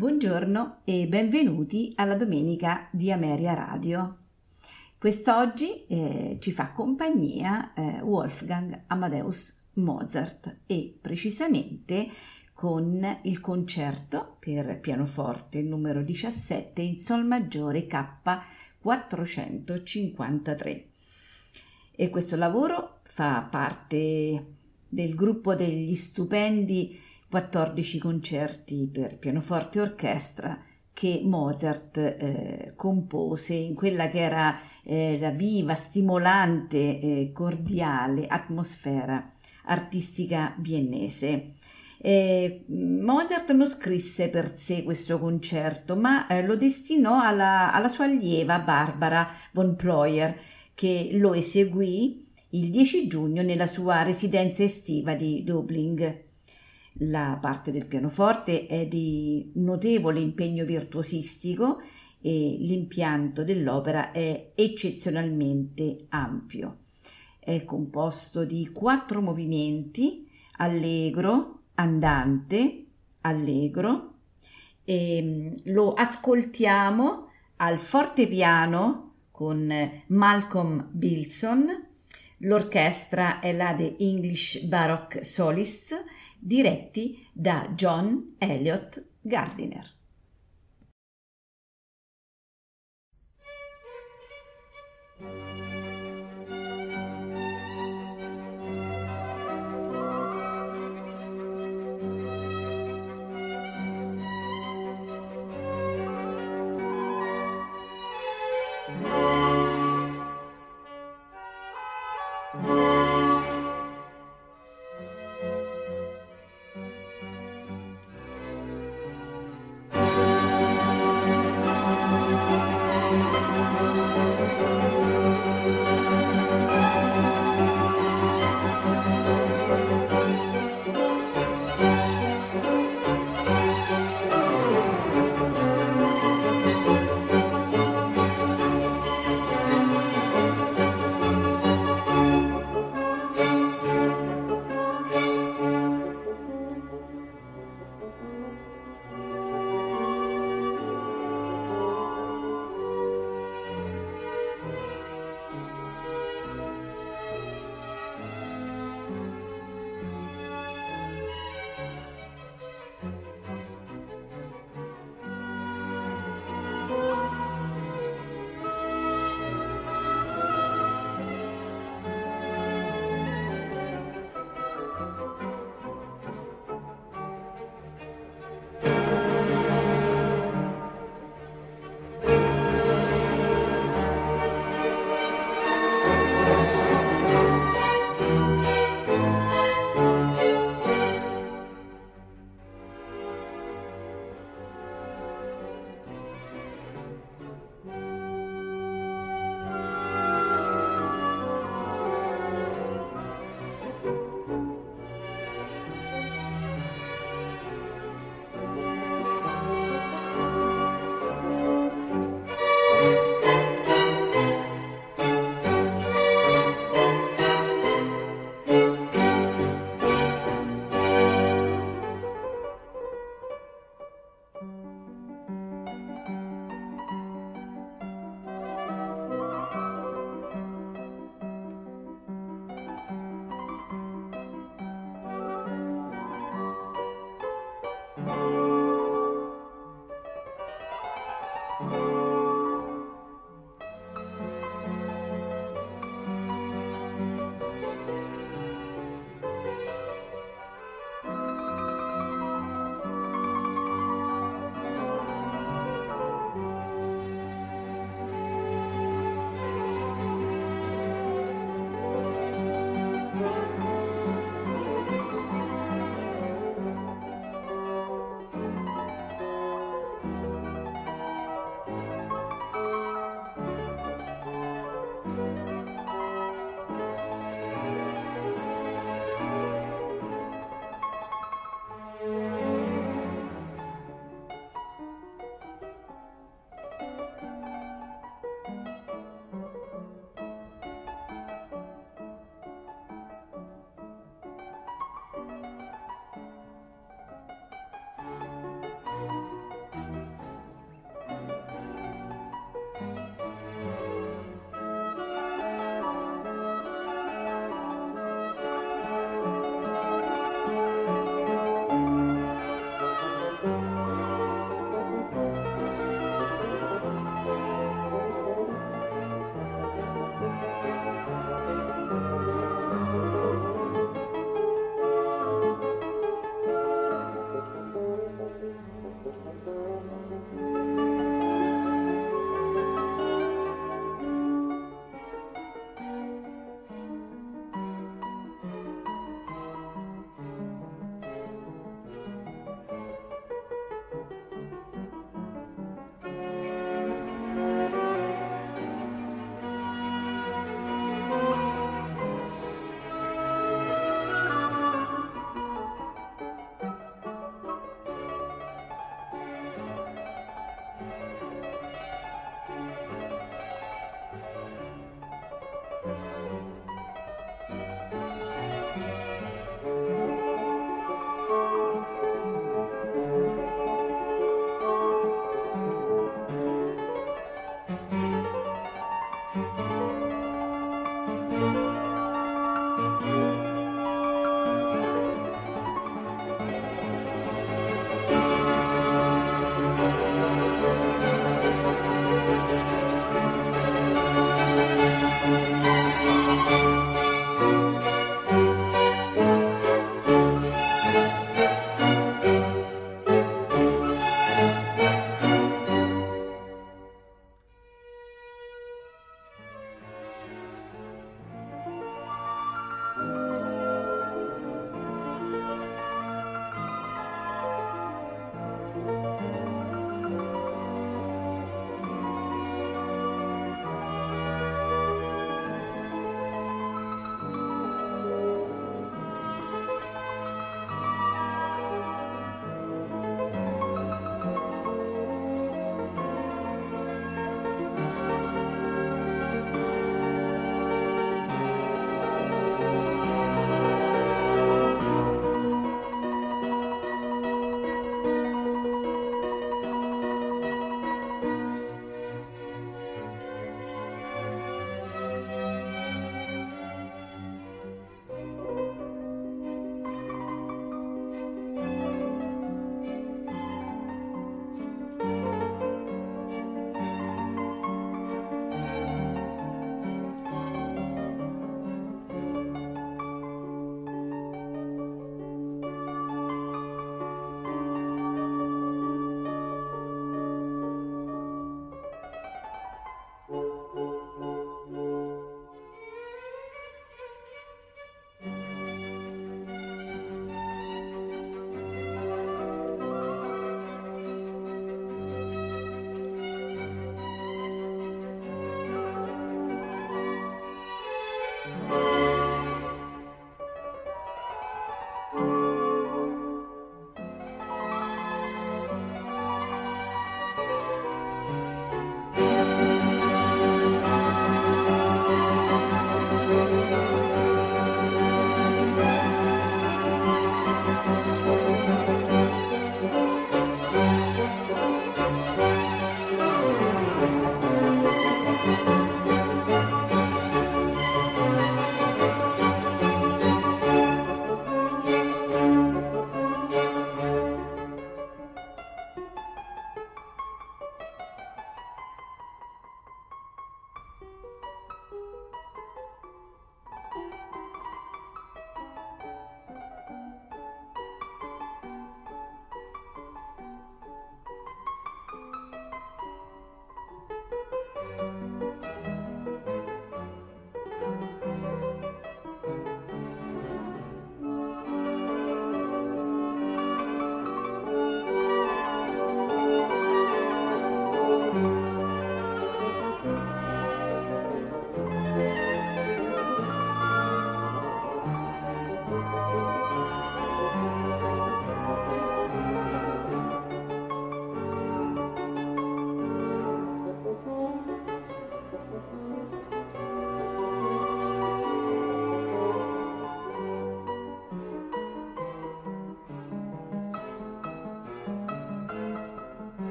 Buongiorno e benvenuti alla domenica di Ameria Radio. Quest'oggi eh, ci fa compagnia eh, Wolfgang Amadeus Mozart e precisamente con il concerto per pianoforte numero 17 in Sol maggiore K 453. E questo lavoro fa parte del gruppo degli stupendi 14 concerti per pianoforte e orchestra che Mozart eh, compose in quella che era eh, la viva, stimolante, eh, cordiale atmosfera artistica viennese. Eh, Mozart non scrisse per sé questo concerto, ma eh, lo destinò alla, alla, sua allieva Barbara von Pleuer, che lo eseguì il 10 giugno nella sua residenza estiva di Dublin. La parte del pianoforte è di notevole impegno virtuosistico e l'impianto dell'opera è eccezionalmente ampio. È composto di quattro movimenti, allegro, andante, allegro, e mm, lo ascoltiamo al fortepiano con Malcolm Bilson, l'orchestra è la The English Baroque Solists diretti da John Elliott Gardiner. thank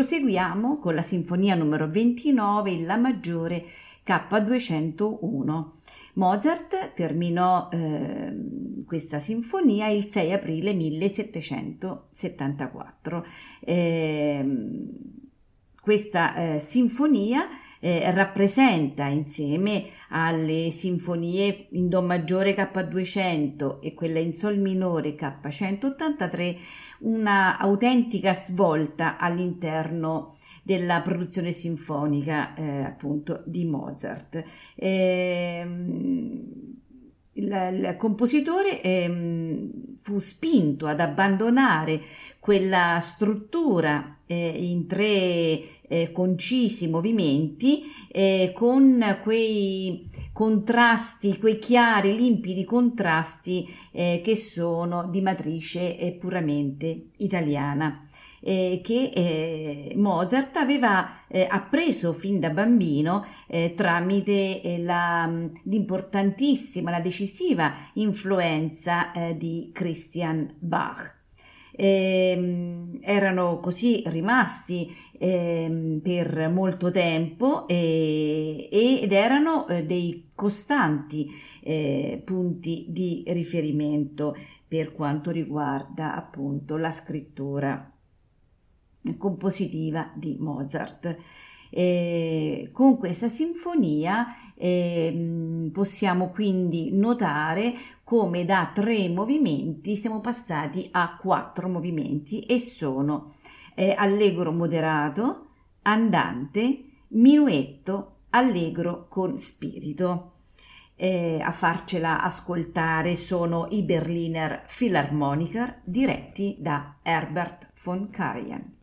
Proseguiamo con la sinfonia numero 29 in La maggiore K201. Mozart terminò eh, questa sinfonia il 6 aprile 1774. Eh, questa eh, sinfonia eh, rappresenta insieme alle sinfonie in Do maggiore K200 e quella in Sol minore K183 una autentica svolta all'interno della produzione sinfonica eh, appunto di Mozart. Eh, il, il, compositore eh, fu spinto ad abbandonare quella struttura eh, in tre eh, concisi movimenti eh, con quei contrasti, quei chiari, limpidi contrasti eh, che sono di matrice eh, puramente italiana. Eh, che eh, Mozart aveva eh, appreso fin da bambino eh, tramite eh, la, l'importantissima, la decisiva influenza eh, di Christian Bach. Eh, erano così rimasti eh, per molto tempo eh, ed erano dei costanti punti di riferimento per quanto riguarda appunto la scrittura compositiva di Mozart. Eh, con questa sinfonia eh, possiamo quindi notare come da tre movimenti siamo passati a quattro movimenti e sono eh, allegro moderato, andante, minuetto, allegro con spirito. Eh, a farcela ascoltare sono i Berliner Philharmoniker diretti da Herbert von Karajan.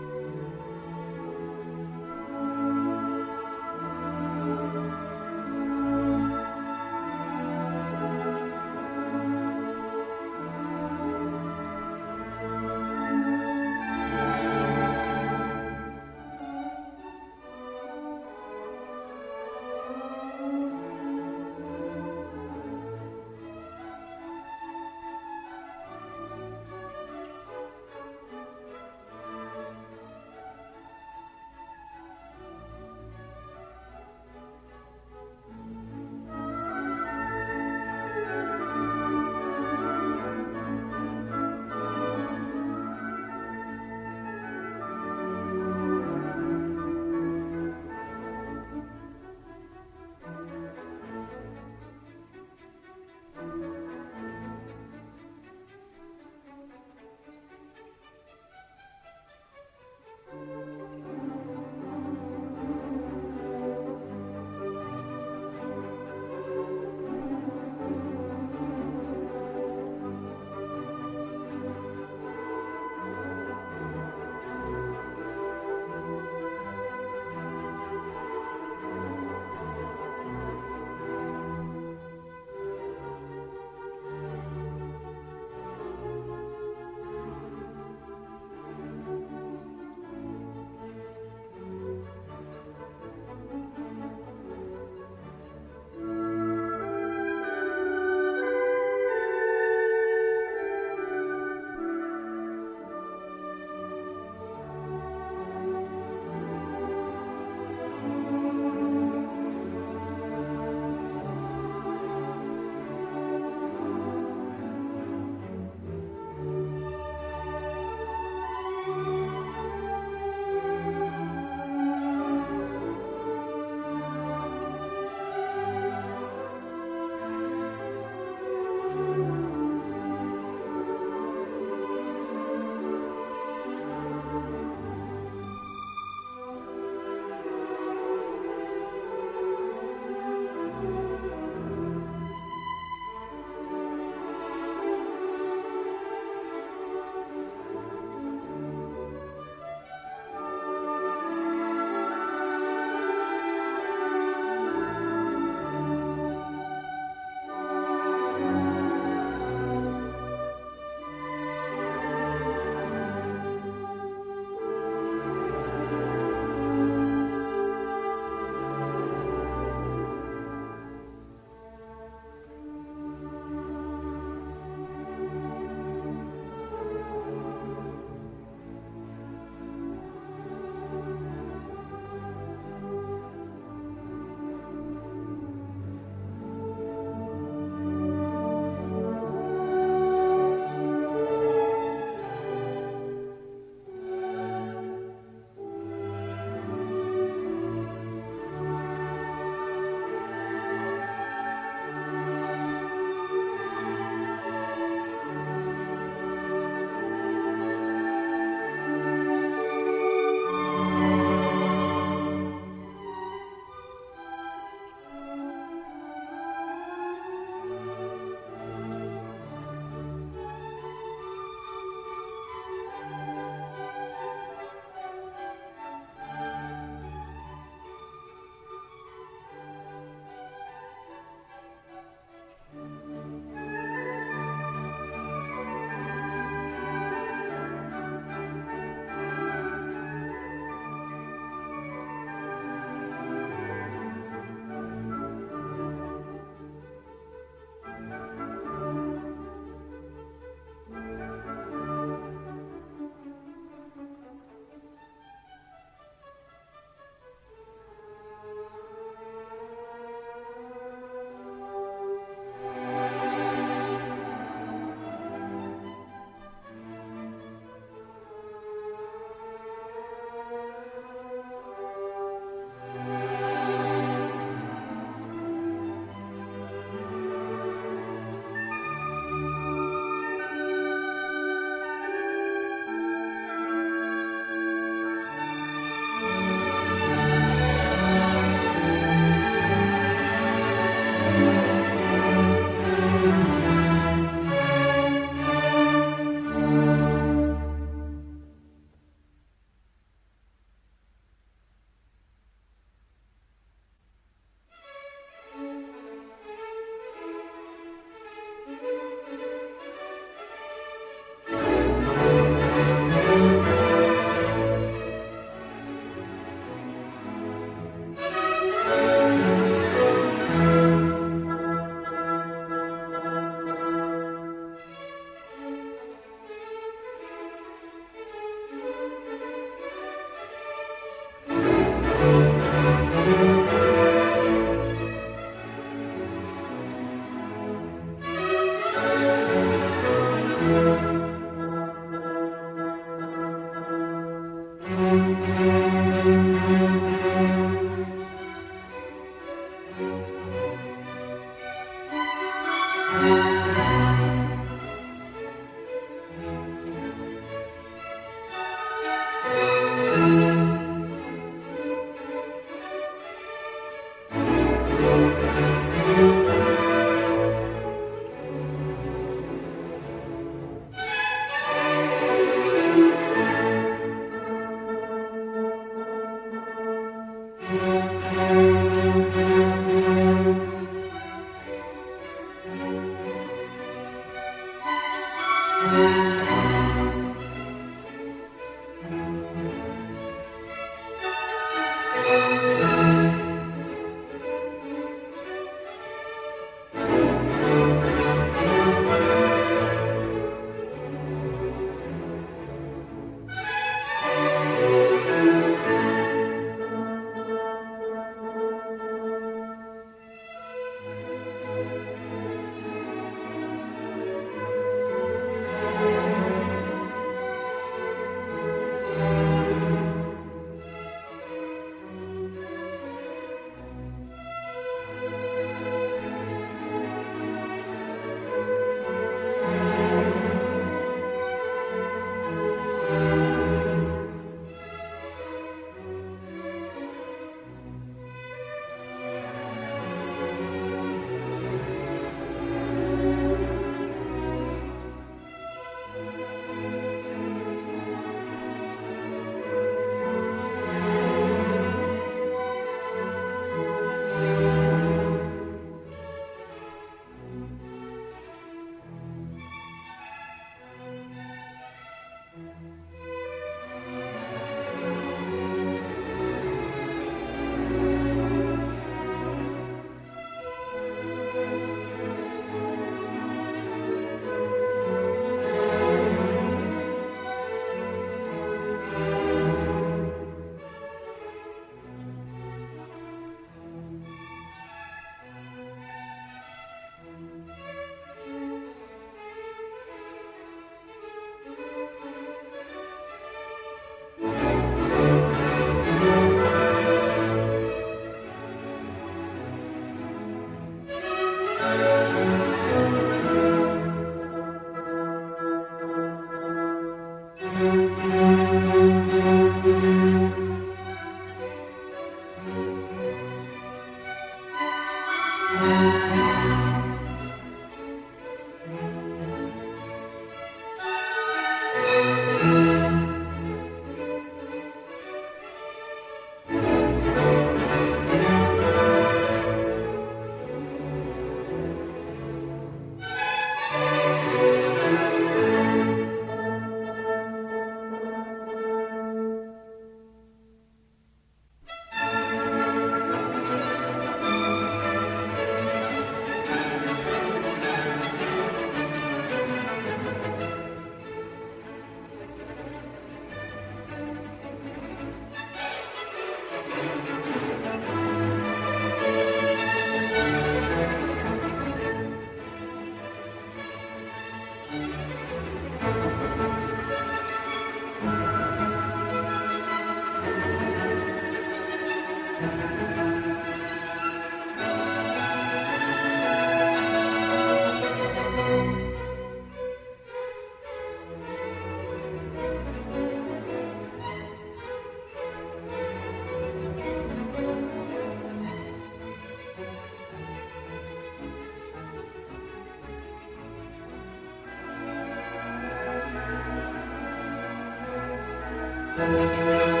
Música